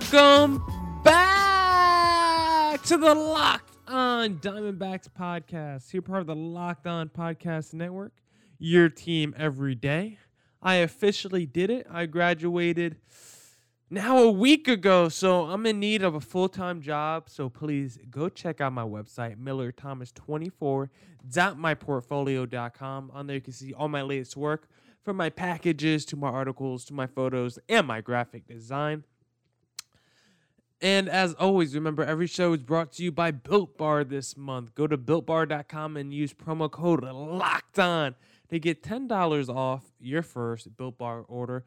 Welcome back to the Locked On Diamondbacks podcast. You're part of the Locked On Podcast Network, your team every day. I officially did it. I graduated now a week ago, so I'm in need of a full time job. So please go check out my website, millerthomas24.myportfolio.com. On there, you can see all my latest work from my packages to my articles to my photos and my graphic design. And as always, remember every show is brought to you by Built Bar this month. Go to builtbar.com and use promo code LOCKED ON to get $10 off your first Built Bar order.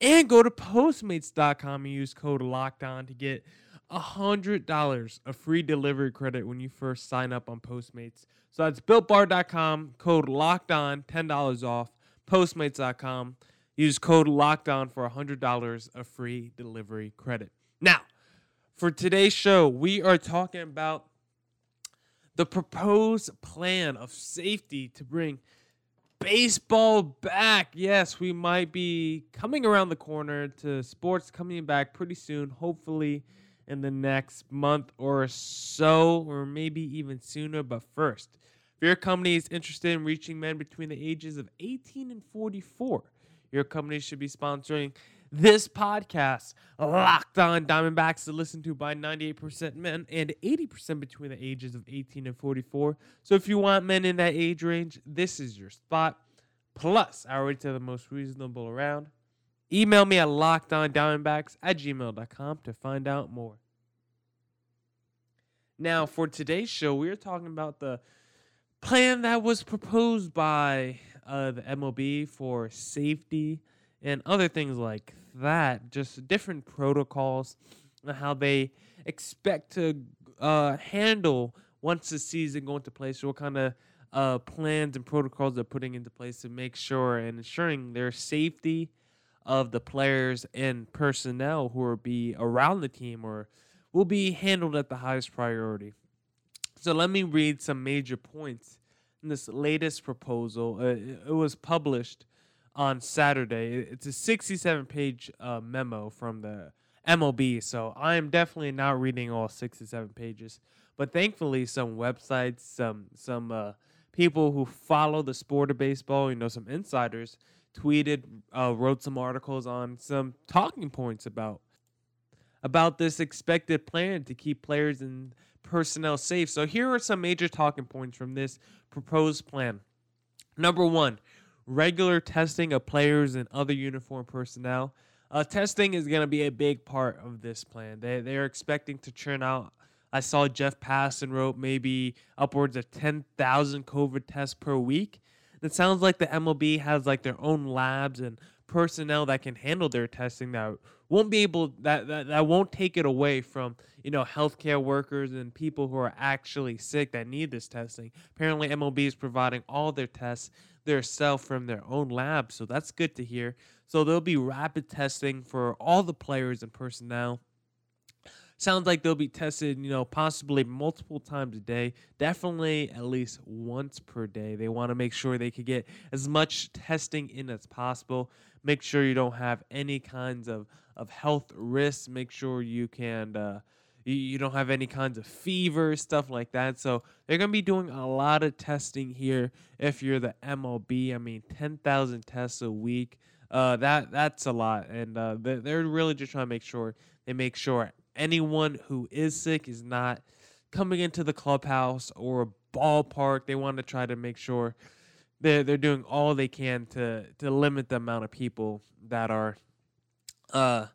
And go to postmates.com and use code LOCKED ON to get $100 of free delivery credit when you first sign up on Postmates. So that's builtbar.com, code LOCKED ON, $10 off. Postmates.com, use code LOCKED ON for $100 of free delivery credit. Now, for today's show, we are talking about the proposed plan of safety to bring baseball back. Yes, we might be coming around the corner to sports coming back pretty soon, hopefully in the next month or so, or maybe even sooner. But first, if your company is interested in reaching men between the ages of 18 and 44, your company should be sponsoring this podcast, Locked On Diamondbacks, to listen to by 98% men and 80% between the ages of 18 and 44. So if you want men in that age range, this is your spot. Plus, I already tell the most reasonable around. Email me at lockedondiamondbacks at gmail.com to find out more. Now, for today's show, we are talking about the plan that was proposed by uh, the MLB for safety and other things like that. Just different protocols how they expect to uh, handle once the season go into place. what kind of uh, plans and protocols they're putting into place to make sure and ensuring their safety of the players and personnel who will be around the team or will be handled at the highest priority. So let me read some major points in this latest proposal. Uh, it was published on Saturday. It's a 67 page uh, memo from the MLB, so I am definitely not reading all 67 pages. But thankfully, some websites, some some uh, people who follow the sport of baseball, you know, some insiders tweeted, uh, wrote some articles on some talking points about about this expected plan to keep players and personnel safe. So here are some major talking points from this proposed plan. Number one, regular testing of players and other uniform personnel. Uh, testing is going to be a big part of this plan. They they're expecting to churn out. I saw Jeff Passan wrote maybe upwards of ten thousand COVID tests per week. It sounds like the MLB has like their own labs and personnel that can handle their testing that won't be able that, that that won't take it away from you know healthcare workers and people who are actually sick that need this testing. Apparently, MLB is providing all their tests their from their own lab, so that's good to hear. So there'll be rapid testing for all the players and personnel. Sounds like they'll be tested, you know, possibly multiple times a day, definitely at least once per day. They want to make sure they could get as much testing in as possible. Make sure you don't have any kinds of, of health risks. Make sure you can uh, you, don't have any kinds of fever, stuff like that. So they're going to be doing a lot of testing here if you're the MLB. I mean, 10,000 tests a week. Uh, that that's a lot, and uh, they're really just trying to make sure they make sure anyone who is sick is not coming into the clubhouse or a ballpark. They want to try to make sure they're they're doing all they can to to limit the amount of people that are uh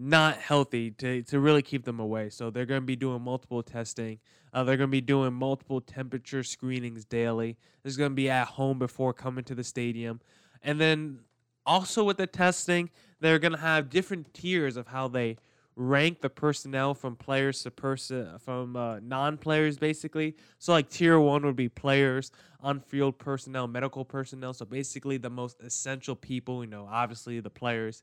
not healthy to, to really keep them away. So they're going to be doing multiple testing. Uh, they're going to be doing multiple temperature screenings daily. This is going to be at home before coming to the stadium. And then also with the testing, they're going to have different tiers of how they rank the personnel from players to person from uh, non-players basically. So like tier 1 would be players, on-field personnel, medical personnel. So basically the most essential people, you know, obviously the players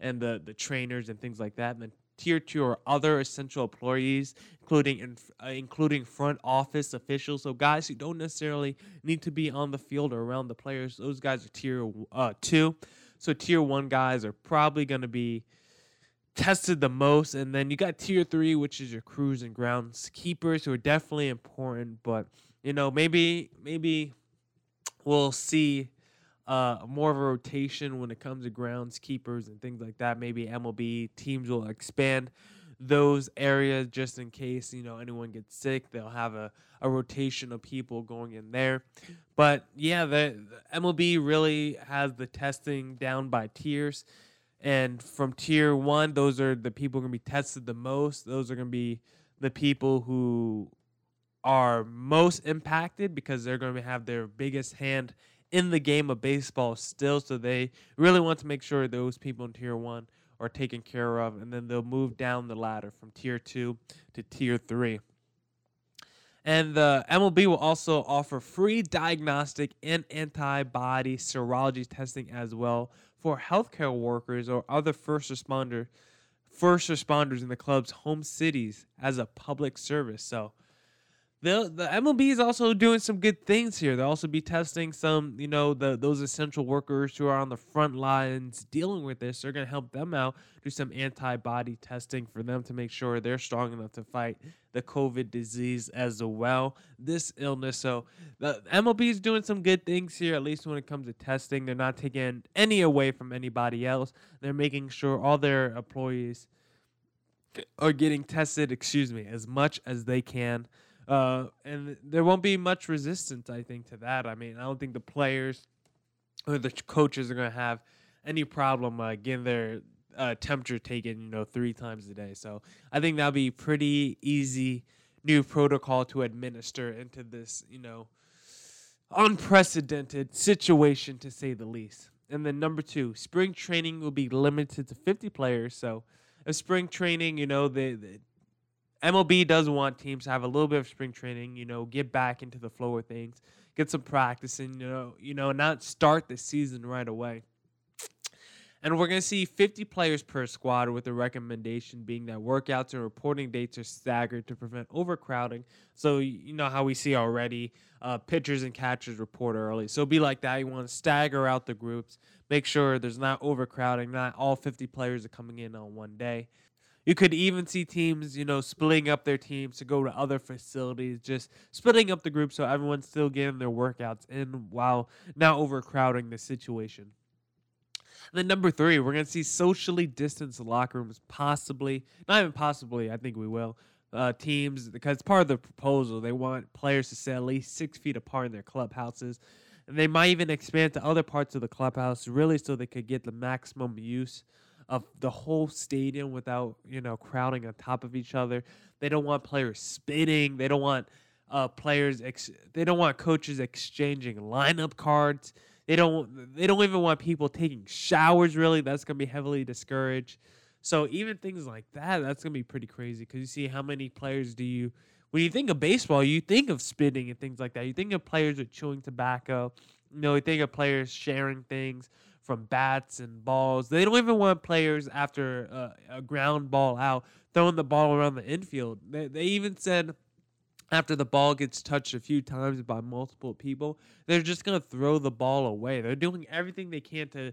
and the the trainers and things like that. And then tier two are other essential employees, including in, uh, including front office officials. So guys who don't necessarily need to be on the field or around the players. Those guys are tier uh, two. So tier one guys are probably going to be tested the most. And then you got tier three, which is your crews and grounds keepers, who are definitely important. But you know, maybe maybe we'll see uh, more of a rotation when it comes to groundskeepers and things like that. Maybe MLB teams will expand those areas just in case you know anyone gets sick. They'll have a, a rotation of people going in there. But yeah, the, the MLB really has the testing down by tiers. And from tier one, those are the people going to be tested the most. Those are going to be the people who are most impacted because they're going to have their biggest hand in the game of baseball still. So they really want to make sure those people in tier one are taken care of. And then they'll move down the ladder from tier two to tier three. And the MLB will also offer free diagnostic and antibody serology testing as well for healthcare workers or other first responder first responders in the club's home cities as a public service. So the the MLB is also doing some good things here. They'll also be testing some, you know, the those essential workers who are on the front lines dealing with this. They're going to help them out, do some antibody testing for them to make sure they're strong enough to fight the COVID disease as well, this illness. So the MLB is doing some good things here, at least when it comes to testing. They're not taking any away from anybody else. They're making sure all their employees are getting tested, excuse me, as much as they can. Uh, and there won't be much resistance, I think, to that. I mean, I don't think the players or the coaches are going to have any problem uh, getting their uh, temperature taken, you know, three times a day. So I think that'll be pretty easy new protocol to administer into this, you know, unprecedented situation to say the least. And then number two, spring training will be limited to 50 players. So, a spring training, you know, the, the MLB does want teams to have a little bit of spring training, you know, get back into the flow of things, get some practice, and you know, you know, not start the season right away. And we're going to see 50 players per squad, with the recommendation being that workouts and reporting dates are staggered to prevent overcrowding. So, you know how we see already uh, pitchers and catchers report early. So, be like that. You want to stagger out the groups, make sure there's not overcrowding, not all 50 players are coming in on one day. You could even see teams, you know, splitting up their teams to go to other facilities, just splitting up the group so everyone's still getting their workouts in while not overcrowding the situation. And then number three, we're gonna see socially distanced locker rooms, possibly, not even possibly. I think we will. Uh, teams because it's part of the proposal, they want players to sit at least six feet apart in their clubhouses, and they might even expand to other parts of the clubhouse, really, so they could get the maximum use of the whole stadium without you know crowding on top of each other. They don't want players spitting. They don't want uh, players. Ex- they don't want coaches exchanging lineup cards. They don't. They don't even want people taking showers. Really, that's gonna be heavily discouraged. So even things like that, that's gonna be pretty crazy because you see how many players do you. When you think of baseball, you think of spitting and things like that. You think of players with chewing tobacco. You know, you think of players sharing things from bats and balls. They don't even want players after a, a ground ball out throwing the ball around the infield. They, they even said after the ball gets touched a few times by multiple people, they're just going to throw the ball away. They're doing everything they can to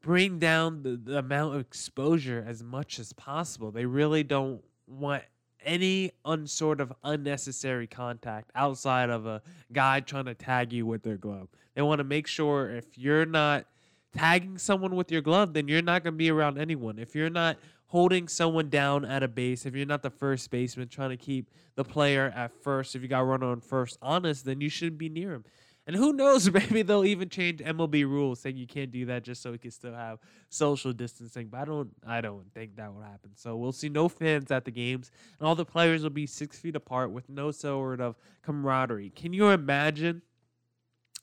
bring down the, the amount of exposure as much as possible. They really don't want any unsort of unnecessary contact outside of a guy trying to tag you with their glove. They want to make sure if you're not – tagging someone with your glove, then you're not going to be around anyone. If you're not holding someone down at a base, if you're not the first baseman trying to keep the player at first, if you got run on first honest, then you shouldn't be near him. And who knows, maybe they'll even change MLB rules saying you can't do that just so we can still have social distancing. But I don't I don't think that will happen. So we'll see no fans at the games and all the players will be six feet apart with no sort of camaraderie. Can you imagine?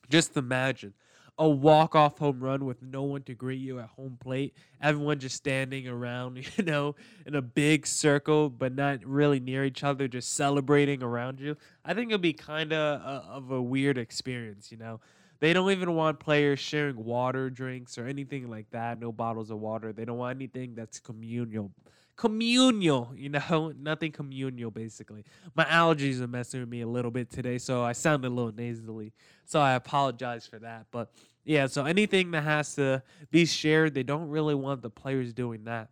Just imagine a walk off home run with no one to greet you at home plate. Everyone just standing around, you know, in a big circle, but not really near each other, just celebrating around you. I think it'll be kind of uh, of a weird experience, you know. They don't even want players sharing water drinks or anything like that. No bottles of water. They don't want anything that's communal communal, you know, nothing communal basically. My allergies are messing with me a little bit today, so I sound a little nasally. So I apologize for that. But yeah, so anything that has to be shared, they don't really want the players doing that.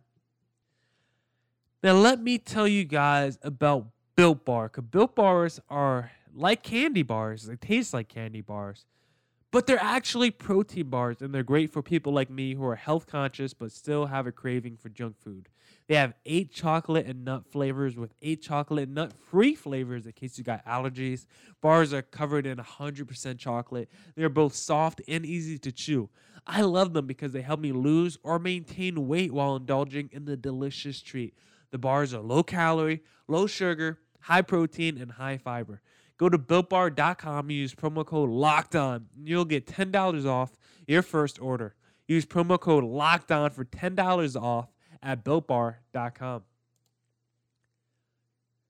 Now, let me tell you guys about Built Bar. Cause Built Bars are like candy bars. They taste like candy bars, but they're actually protein bars, and they're great for people like me who are health conscious but still have a craving for junk food. They have eight chocolate and nut flavors with eight chocolate nut free flavors in case you got allergies. Bars are covered in 100% chocolate. They're both soft and easy to chew. I love them because they help me lose or maintain weight while indulging in the delicious treat. The bars are low calorie, low sugar, high protein, and high fiber. Go to builtbar.com use promo code locked on. You'll get $10 off your first order. Use promo code locked on for $10 off at builtbar.com.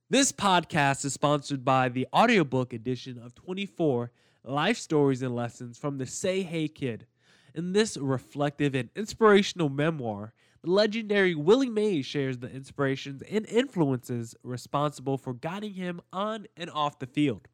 This podcast is sponsored by the audiobook edition of 24 Life Stories and Lessons from the Say Hey Kid. In this reflective and inspirational memoir, the legendary Willie Mays shares the inspirations and influences responsible for guiding him on and off the field.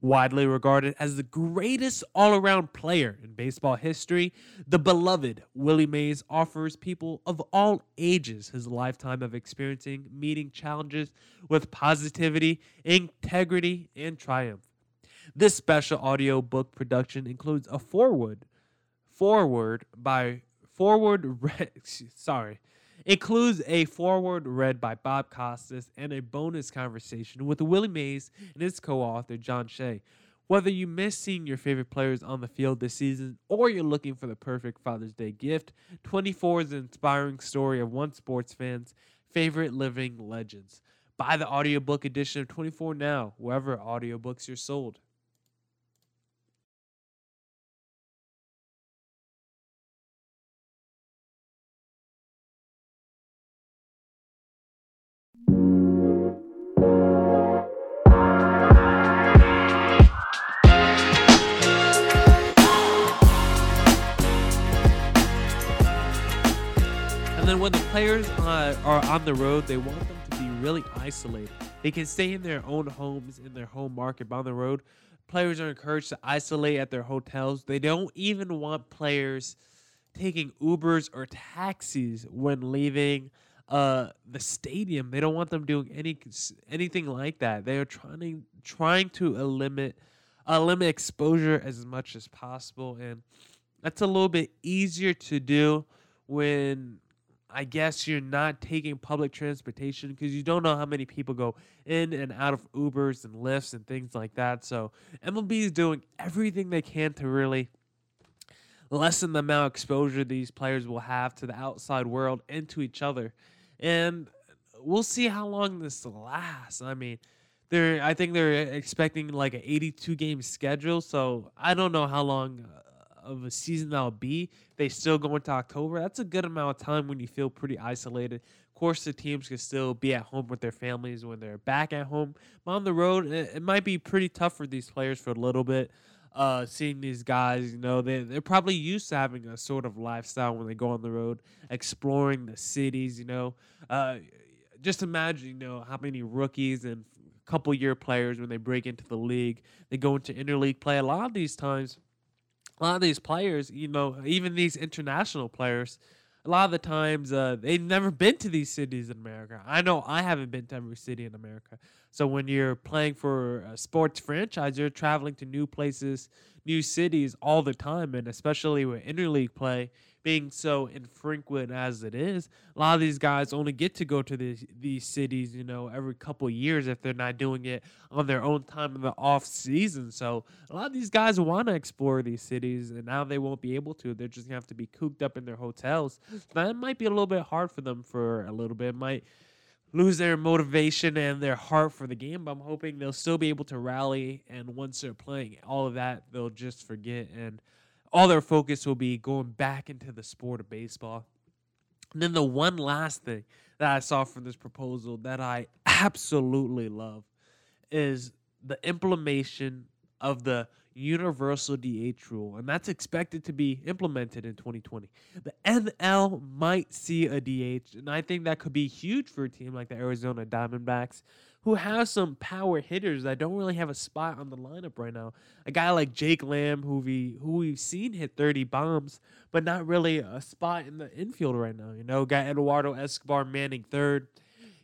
Widely regarded as the greatest all around player in baseball history, the beloved Willie Mays offers people of all ages his lifetime of experiencing meeting challenges with positivity, integrity, and triumph. This special audio book production includes a foreword, foreword by forward read, sorry, includes a forward read by Bob Costas and a bonus conversation with Willie Mays and his co-author John Shea. Whether you miss seeing your favorite players on the field this season or you're looking for the perfect Father's Day gift, 24 is an inspiring story of one sports fan's favorite living legends. Buy the audiobook edition of 24 now, wherever audiobooks are sold. Players uh, are on the road, they want them to be really isolated. They can stay in their own homes, in their home market, but on the road, players are encouraged to isolate at their hotels. They don't even want players taking Ubers or taxis when leaving uh, the stadium. They don't want them doing any anything like that. They are trying trying to limit uh, limit exposure as much as possible, and that's a little bit easier to do when I guess you're not taking public transportation because you don't know how many people go in and out of Ubers and Lyfts and things like that. So MLB is doing everything they can to really lessen the amount of exposure these players will have to the outside world and to each other. And we'll see how long this lasts. I mean, they're I think they're expecting like an 82 game schedule, so I don't know how long uh, of a season that'll be. They still go into October. That's a good amount of time when you feel pretty isolated. Of course, the teams can still be at home with their families when they're back at home. But on the road, it, it might be pretty tough for these players for a little bit. Uh, seeing these guys, you know, they, they're probably used to having a sort of lifestyle when they go on the road, exploring the cities, you know. Uh, just imagine, you know, how many rookies and couple year players when they break into the league, they go into interleague play. A lot of these times, a lot of these players, you know, even these international players, a lot of the times uh, they've never been to these cities in America. I know I haven't been to every city in America. So when you're playing for a sports franchise, you're traveling to new places, new cities all the time, and especially with interleague play, being so infrequent as it is, a lot of these guys only get to go to these these cities, you know, every couple years if they're not doing it on their own time in the off season. So a lot of these guys want to explore these cities, and now they won't be able to. They're just gonna have to be cooped up in their hotels. That might be a little bit hard for them for a little bit. It might lose their motivation and their heart for the game, but I'm hoping they'll still be able to rally. And once they're playing all of that, they'll just forget and all their focus will be going back into the sport of baseball. And then the one last thing that I saw from this proposal that I absolutely love is the implementation of the universal DH rule, and that's expected to be implemented in 2020. The NL might see a DH, and I think that could be huge for a team like the Arizona Diamondbacks who has some power hitters that don't really have a spot on the lineup right now. A guy like Jake Lamb, who we who we've seen hit 30 bombs, but not really a spot in the infield right now. You know, got Eduardo Escobar manning third.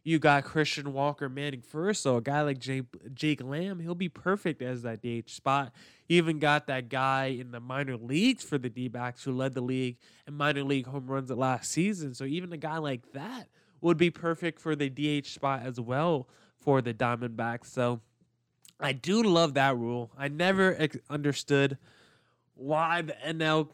you got Christian Walker Manning first, so a guy like Jake, Jake Lamb, he'll be perfect as that DH spot. Even got that guy in the minor leagues for the D backs who led the league in minor league home runs last season. So even a guy like that would be perfect for the DH spot as well for the Diamondbacks. So I do love that rule. I never ex- understood why the NL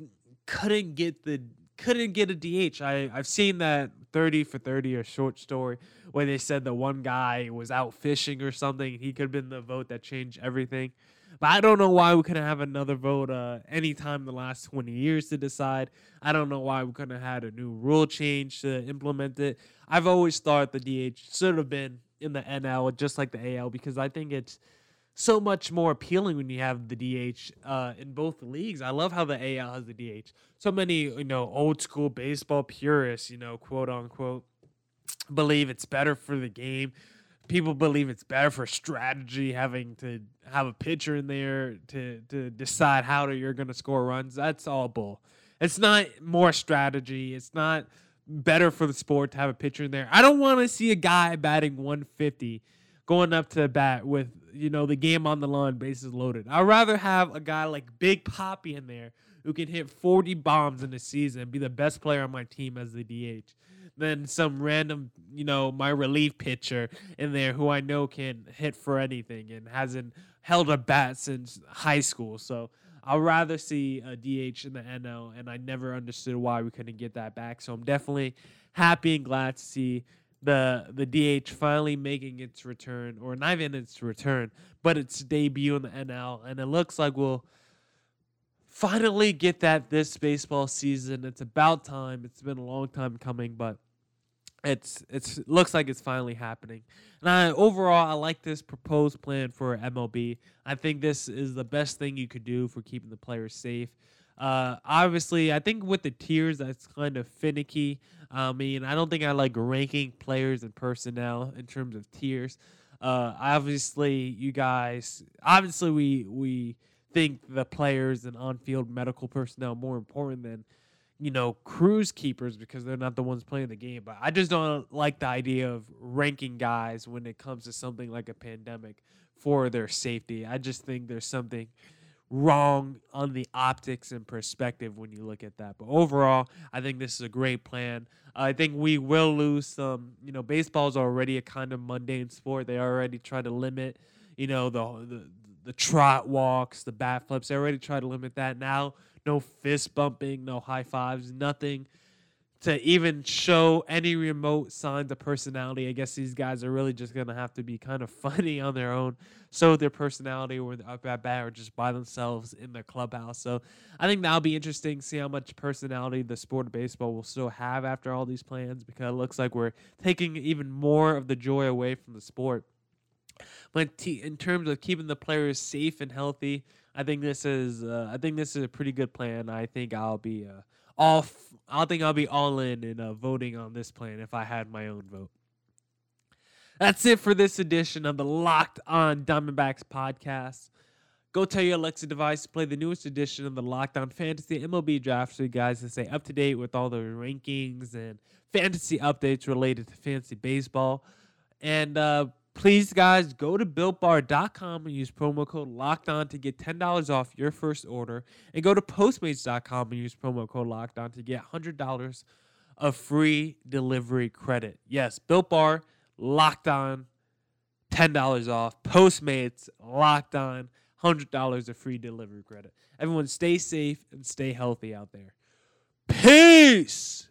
couldn't get the couldn't get a DH. I I've seen that 30 for 30 or short story where they said the one guy was out fishing or something. He could have been the vote that changed everything. But I don't know why we couldn't have another vote uh, anytime in the last 20 years to decide. I don't know why we couldn't have had a new rule change to implement it. I've always thought the DH should have been in the NL just like the AL because I think it's so much more appealing when you have the DH uh, in both leagues. I love how the AL has the DH. So many, you know, old school baseball purists, you know, quote unquote, believe it's better for the game. People believe it's better for strategy having to have a pitcher in there to to decide how to, you're going to score runs. That's all bull. It's not more strategy. It's not better for the sport to have a pitcher in there. I don't want to see a guy batting 150 going up to the bat with you know the game on the line, bases loaded. I'd rather have a guy like Big Papi in there who can hit 40 bombs in a season and be the best player on my team as the DH than some random, you know, my relief pitcher in there who I know can hit for anything and hasn't held a bat since high school. So I'd rather see a DH in the NL, and I never understood why we couldn't get that back. So I'm definitely happy and glad to see the the DH finally making its return, or not even its return, but its debut in the NL, and it looks like we'll finally get that this baseball season. It's about time. It's been a long time coming, but it's it's it looks like it's finally happening. And I overall I like this proposed plan for MLB. I think this is the best thing you could do for keeping the players safe. Uh, obviously, I think with the tiers, that's kind of finicky. I mean, I don't think I like ranking players and personnel in terms of tiers. Uh, obviously, you guys, obviously, we we think the players and on-field medical personnel more important than you know cruise keepers because they're not the ones playing the game. But I just don't like the idea of ranking guys when it comes to something like a pandemic for their safety. I just think there's something wrong on the optics and perspective when you look at that. But overall, I think this is a great plan. I think we will lose some. You know, baseball is already a kind of mundane sport. They already try to limit, you know, the the, the trot walks, the bat flips. They already try to limit that. Now, no fist bumping, no high fives, nothing to even show any remote signs of personality. I guess these guys are really just gonna have to be kind of funny on their own, show their personality or the up uh, at bat or just by themselves in the clubhouse. So I think that'll be interesting. See how much personality the sport of baseball will still have after all these plans, because it looks like we're taking even more of the joy away from the sport. But t- in terms of keeping the players safe and healthy, I think this is uh, I think this is a pretty good plan. I think I'll be. Uh, all. F- I think I'll be all in in uh, voting on this plan if I had my own vote. That's it for this edition of the Locked On Diamondbacks podcast. Go tell your Alexa device to play the newest edition of the Locked On Fantasy MLB Draft so you guys can stay up to date with all the rankings and fantasy updates related to fantasy baseball. And uh, Please, guys, go to builtbar.com and use promo code locked on to get $10 off your first order. And go to postmates.com and use promo code locked on to get $100 of free delivery credit. Yes, Built Bar, locked on, $10 off. Postmates, locked on, $100 of free delivery credit. Everyone, stay safe and stay healthy out there. Peace.